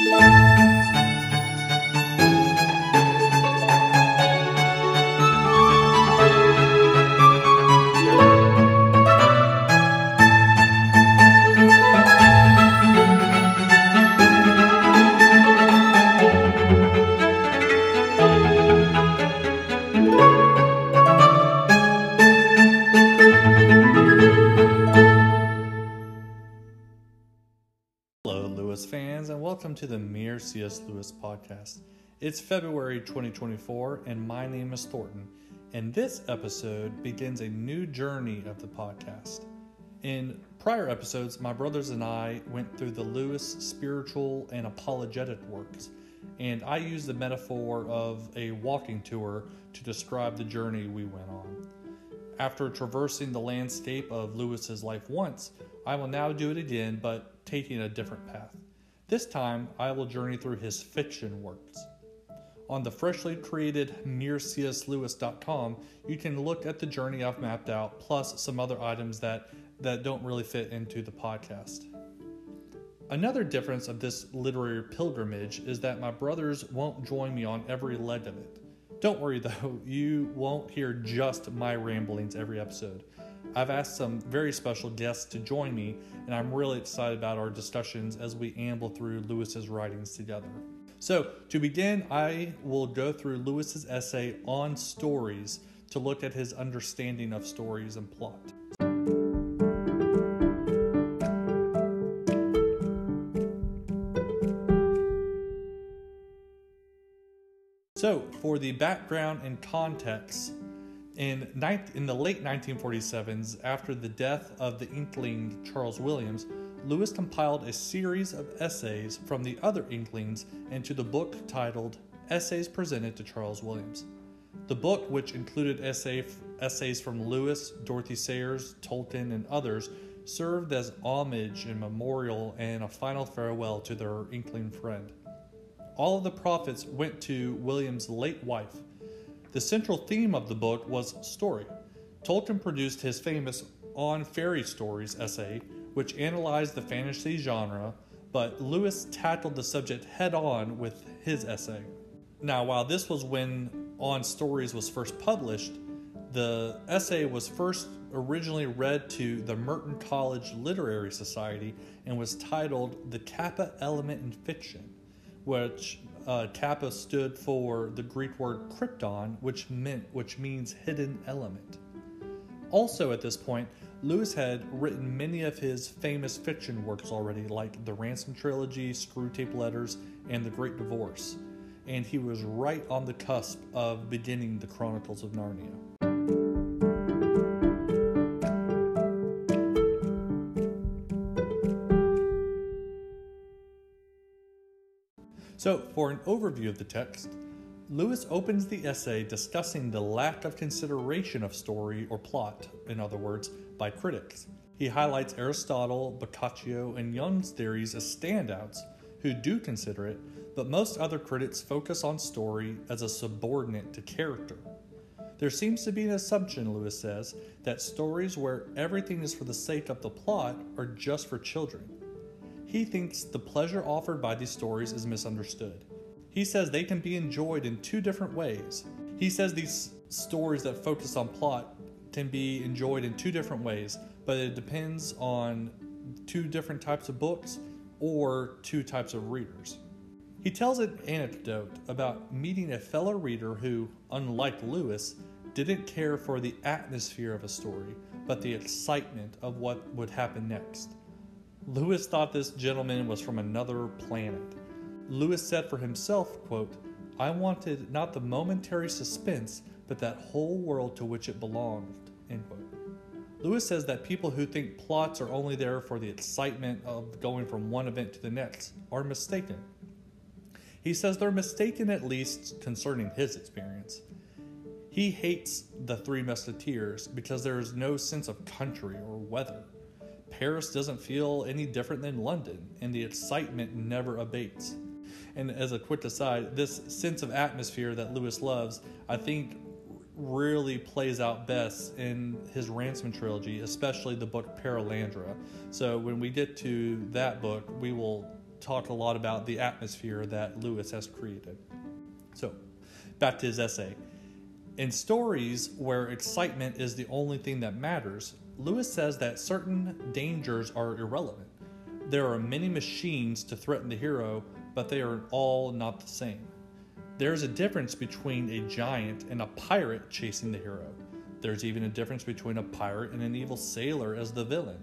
Música Mere C.S. Lewis podcast. It's February 2024, and my name is Thornton, and this episode begins a new journey of the podcast. In prior episodes, my brothers and I went through the Lewis spiritual and apologetic works, and I used the metaphor of a walking tour to describe the journey we went on. After traversing the landscape of Lewis's life once, I will now do it again, but taking a different path. This time, I will journey through his fiction works. On the freshly created merecslewis.com, you can look at the journey I've mapped out, plus some other items that, that don't really fit into the podcast. Another difference of this literary pilgrimage is that my brothers won't join me on every leg of it. Don't worry though, you won't hear just my ramblings every episode. I've asked some very special guests to join me, and I'm really excited about our discussions as we amble through Lewis's writings together. So, to begin, I will go through Lewis's essay on stories to look at his understanding of stories and plot. So, for the background and context, in, in the late 1947s, after the death of the Inkling Charles Williams, Lewis compiled a series of essays from the other Inklings into the book titled Essays Presented to Charles Williams. The book, which included essay, essays from Lewis, Dorothy Sayers, Tolkien, and others, served as homage and memorial and a final farewell to their Inkling friend. All of the profits went to Williams' late wife, the central theme of the book was story. Tolkien produced his famous On Fairy Stories essay, which analyzed the fantasy genre, but Lewis tackled the subject head on with his essay. Now, while this was when On Stories was first published, the essay was first originally read to the Merton College Literary Society and was titled The Kappa Element in Fiction, which uh, kappa stood for the Greek word krypton, which meant which means hidden element. Also, at this point, Lewis had written many of his famous fiction works already, like the Ransom trilogy, Screwtape Letters, and The Great Divorce, and he was right on the cusp of beginning the Chronicles of Narnia. So, for an overview of the text, Lewis opens the essay discussing the lack of consideration of story or plot, in other words, by critics. He highlights Aristotle, Boccaccio, and Jung's theories as standouts who do consider it, but most other critics focus on story as a subordinate to character. There seems to be an assumption, Lewis says, that stories where everything is for the sake of the plot are just for children. He thinks the pleasure offered by these stories is misunderstood. He says they can be enjoyed in two different ways. He says these stories that focus on plot can be enjoyed in two different ways, but it depends on two different types of books or two types of readers. He tells an anecdote about meeting a fellow reader who, unlike Lewis, didn't care for the atmosphere of a story, but the excitement of what would happen next. Lewis thought this gentleman was from another planet. Lewis said for himself, quote, I wanted not the momentary suspense, but that whole world to which it belonged. End quote. Lewis says that people who think plots are only there for the excitement of going from one event to the next are mistaken. He says they're mistaken at least concerning his experience. He hates the Three Musketeers because there is no sense of country or weather. Paris doesn't feel any different than London, and the excitement never abates. And as a quick aside, this sense of atmosphere that Lewis loves, I think, really plays out best in his Ransom trilogy, especially the book Perelandra. So when we get to that book, we will talk a lot about the atmosphere that Lewis has created. So, back to his essay. In stories where excitement is the only thing that matters, Lewis says that certain dangers are irrelevant. There are many machines to threaten the hero, but they are all not the same. There's a difference between a giant and a pirate chasing the hero. There's even a difference between a pirate and an evil sailor as the villain.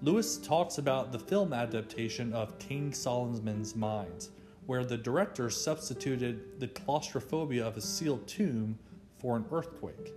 Lewis talks about the film adaptation of King Solomon's Mines, where the director substituted the claustrophobia of a sealed tomb for an earthquake.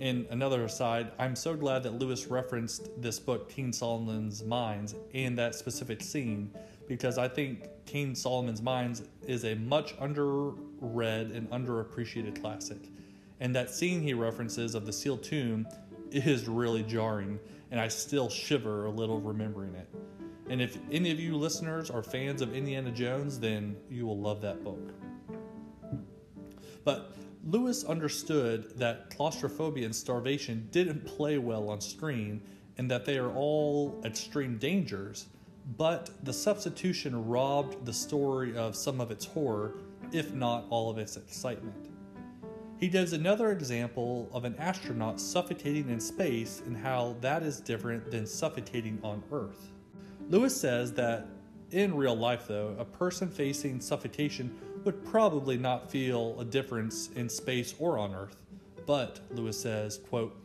In another aside, I'm so glad that Lewis referenced this book, King Solomon's Mines, and that specific scene, because I think King Solomon's Mines is a much underread and underappreciated classic. And that scene he references of the sealed tomb is really jarring, and I still shiver a little remembering it. And if any of you listeners are fans of Indiana Jones, then you will love that book. But Lewis understood that claustrophobia and starvation didn't play well on screen and that they are all extreme dangers, but the substitution robbed the story of some of its horror, if not all of its excitement. He gives another example of an astronaut suffocating in space and how that is different than suffocating on Earth. Lewis says that in real life, though, a person facing suffocation would probably not feel a difference in space or on Earth. But, Lewis says, quote,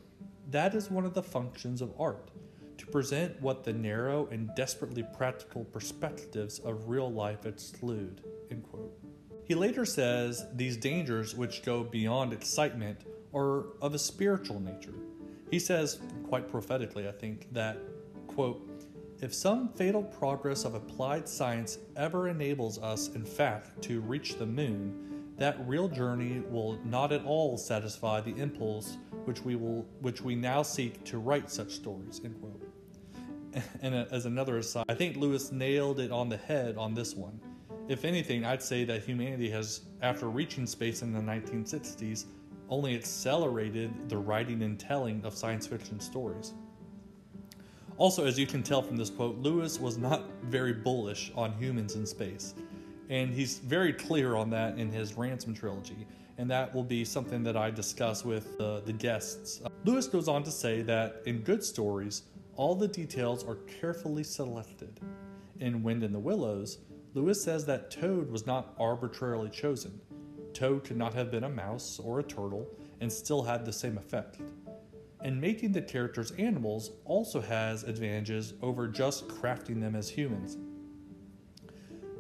that is one of the functions of art, to present what the narrow and desperately practical perspectives of real life exclude. He later says these dangers, which go beyond excitement, are of a spiritual nature. He says, quite prophetically, I think, that, quote, if some fatal progress of applied science ever enables us, in fact, to reach the moon, that real journey will not at all satisfy the impulse which we will which we now seek to write such stories. End quote. And as another aside, I think Lewis nailed it on the head on this one. If anything, I'd say that humanity has, after reaching space in the 1960s, only accelerated the writing and telling of science fiction stories. Also, as you can tell from this quote, Lewis was not very bullish on humans in space. And he's very clear on that in his Ransom trilogy. And that will be something that I discuss with uh, the guests. Lewis goes on to say that in good stories, all the details are carefully selected. In Wind in the Willows, Lewis says that Toad was not arbitrarily chosen. Toad could not have been a mouse or a turtle and still had the same effect and making the characters animals also has advantages over just crafting them as humans.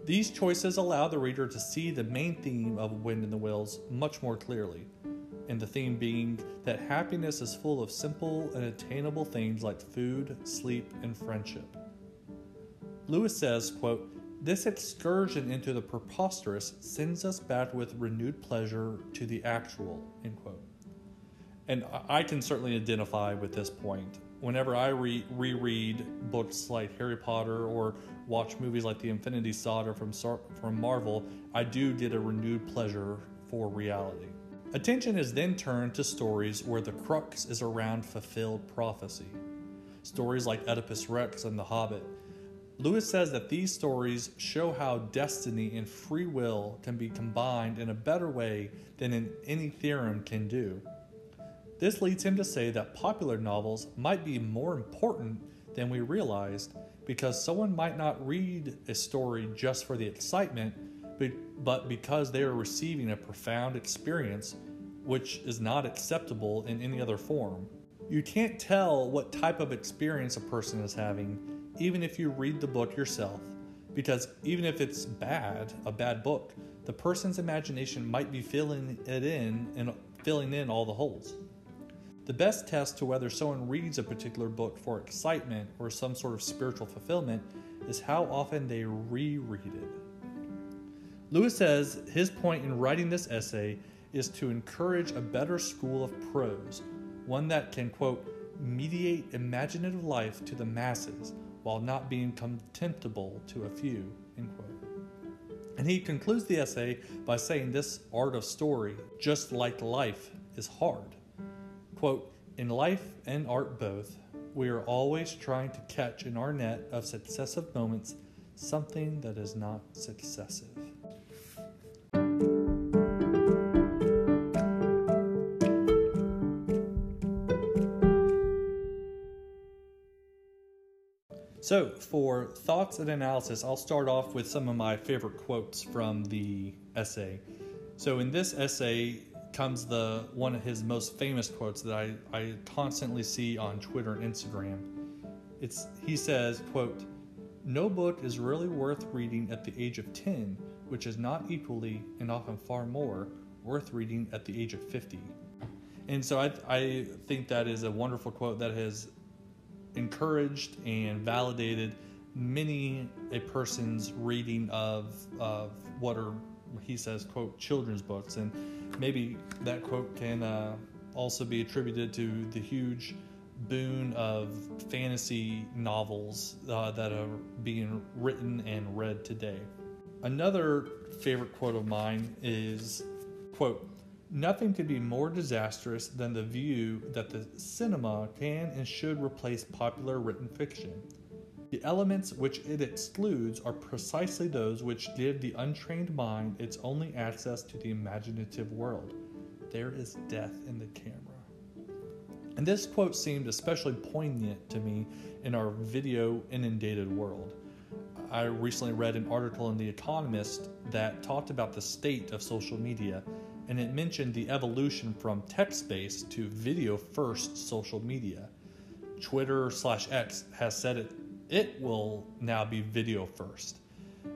These choices allow the reader to see the main theme of Wind in the Willows much more clearly, and the theme being that happiness is full of simple and attainable things like food, sleep, and friendship. Lewis says, quote, this excursion into the preposterous sends us back with renewed pleasure to the actual, end quote and I can certainly identify with this point. Whenever I re- reread books like Harry Potter or watch movies like The Infinity Saga from from Marvel, I do get a renewed pleasure for reality. Attention is then turned to stories where the crux is around fulfilled prophecy. Stories like Oedipus Rex and The Hobbit. Lewis says that these stories show how destiny and free will can be combined in a better way than any theorem can do. This leads him to say that popular novels might be more important than we realized because someone might not read a story just for the excitement, but because they are receiving a profound experience which is not acceptable in any other form. You can't tell what type of experience a person is having even if you read the book yourself, because even if it's bad, a bad book, the person's imagination might be filling it in and filling in all the holes. The best test to whether someone reads a particular book for excitement or some sort of spiritual fulfillment is how often they reread it. Lewis says his point in writing this essay is to encourage a better school of prose, one that can, quote, mediate imaginative life to the masses while not being contemptible to a few, end quote. And he concludes the essay by saying this art of story, just like life, is hard. Quote, in life and art both, we are always trying to catch in our net of successive moments something that is not successive. So, for thoughts and analysis, I'll start off with some of my favorite quotes from the essay. So, in this essay comes the one of his most famous quotes that I, I constantly see on Twitter and Instagram. It's he says, quote, no book is really worth reading at the age of 10, which is not equally, and often far more, worth reading at the age of 50. And so I, I think that is a wonderful quote that has encouraged and validated many a person's reading of of what are he says quote children's books and maybe that quote can uh, also be attributed to the huge boon of fantasy novels uh, that are being written and read today another favorite quote of mine is quote Nothing could be more disastrous than the view that the cinema can and should replace popular written fiction. The elements which it excludes are precisely those which give the untrained mind its only access to the imaginative world. There is death in the camera. And this quote seemed especially poignant to me in our video inundated world. I recently read an article in The Economist that talked about the state of social media and it mentioned the evolution from text based to video first social media. Twitter slash X has said it it will now be video first.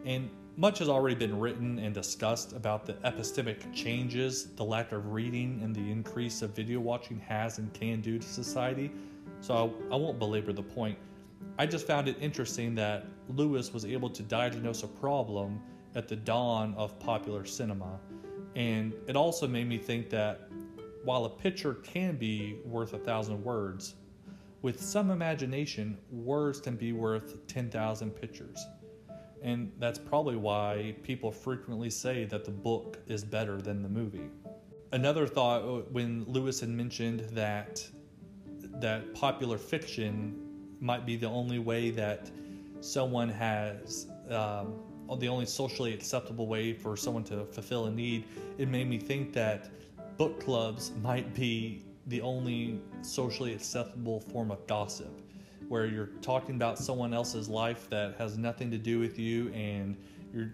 And much has already been written and discussed about the epistemic changes the lack of reading and the increase of video watching has and can do to society. So I, I won't belabor the point. I just found it interesting that Lewis was able to diagnose a problem at the dawn of popular cinema and it also made me think that while a picture can be worth a thousand words, with some imagination, words can be worth 10,000 pictures. And that's probably why people frequently say that the book is better than the movie. Another thought uh, when Lewis had mentioned that that popular fiction might be the only way that someone has um, the only socially acceptable way for someone to fulfill a need, it made me think that book clubs might be the only socially acceptable form of gossip, where you're talking about someone else's life that has nothing to do with you and you're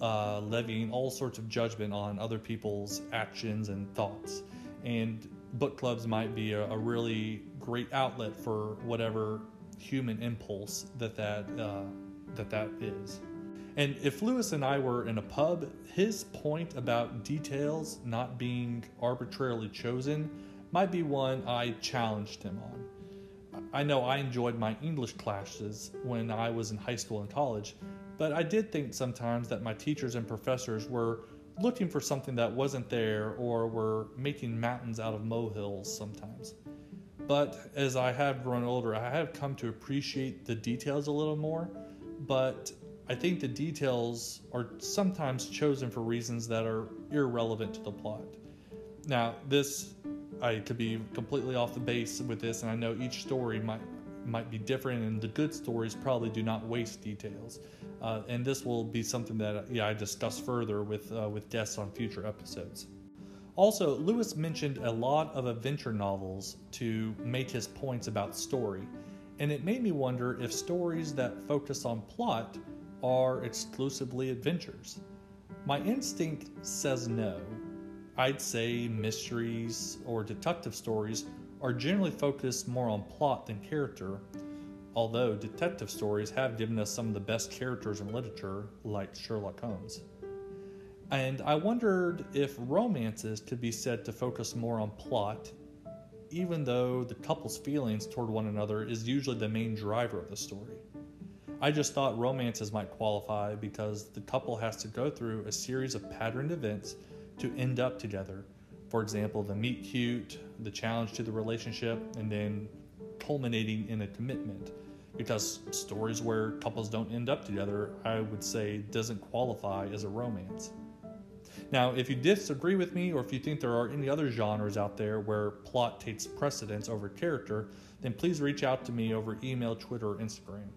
uh, levying all sorts of judgment on other people's actions and thoughts. And book clubs might be a, a really great outlet for whatever human impulse that that, uh, that, that is. And if Lewis and I were in a pub, his point about details not being arbitrarily chosen might be one I challenged him on. I know I enjoyed my English classes when I was in high school and college, but I did think sometimes that my teachers and professors were looking for something that wasn't there or were making mountains out of molehills sometimes. But as I have grown older, I have come to appreciate the details a little more. But I think the details are sometimes chosen for reasons that are irrelevant to the plot. Now, this I could be completely off the base with this, and I know each story might might be different, and the good stories probably do not waste details. Uh, and this will be something that yeah I discuss further with uh, with guests on future episodes. Also, Lewis mentioned a lot of adventure novels to make his points about story, and it made me wonder if stories that focus on plot are exclusively adventures? My instinct says no. I'd say mysteries or detective stories are generally focused more on plot than character, although detective stories have given us some of the best characters in literature, like Sherlock Holmes. And I wondered if romances could be said to focus more on plot, even though the couple's feelings toward one another is usually the main driver of the story. I just thought romances might qualify because the couple has to go through a series of patterned events to end up together. For example, the meet cute, the challenge to the relationship, and then culminating in a commitment. Because stories where couples don't end up together, I would say, doesn't qualify as a romance. Now, if you disagree with me, or if you think there are any other genres out there where plot takes precedence over character, then please reach out to me over email, Twitter, or Instagram.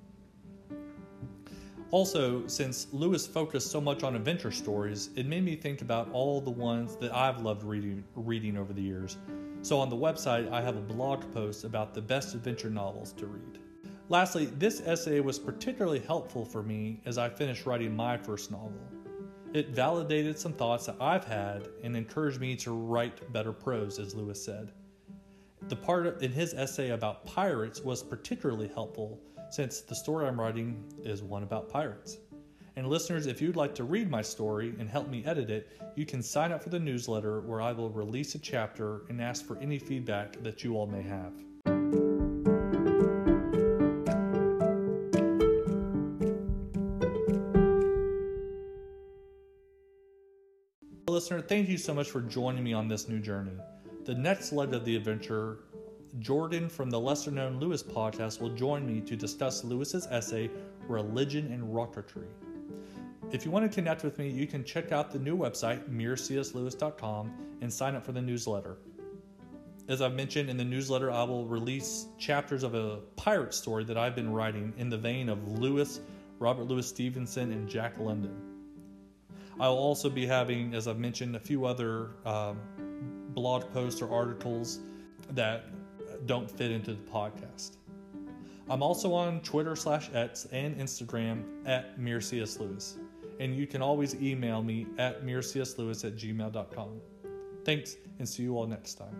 Also, since Lewis focused so much on adventure stories, it made me think about all the ones that I've loved reading, reading over the years. So on the website, I have a blog post about the best adventure novels to read. Lastly, this essay was particularly helpful for me as I finished writing my first novel. It validated some thoughts that I've had and encouraged me to write better prose, as Lewis said. The part in his essay about pirates was particularly helpful since the story I'm writing is one about pirates. And listeners, if you'd like to read my story and help me edit it, you can sign up for the newsletter where I will release a chapter and ask for any feedback that you all may have. Listener, thank you so much for joining me on this new journey. The next leg of the adventure Jordan from the lesser known Lewis podcast will join me to discuss Lewis's essay, Religion and Rocketry. If you want to connect with me, you can check out the new website, merecslewis.com, and sign up for the newsletter. As I've mentioned in the newsletter, I will release chapters of a pirate story that I've been writing in the vein of Lewis, Robert Louis Stevenson, and Jack London. I'll also be having, as I've mentioned, a few other um, blog posts or articles that don't fit into the podcast. I'm also on Twitter slash X and Instagram at MereCSLewis. And you can always email me at merecslewis at gmail.com. Thanks, and see you all next time.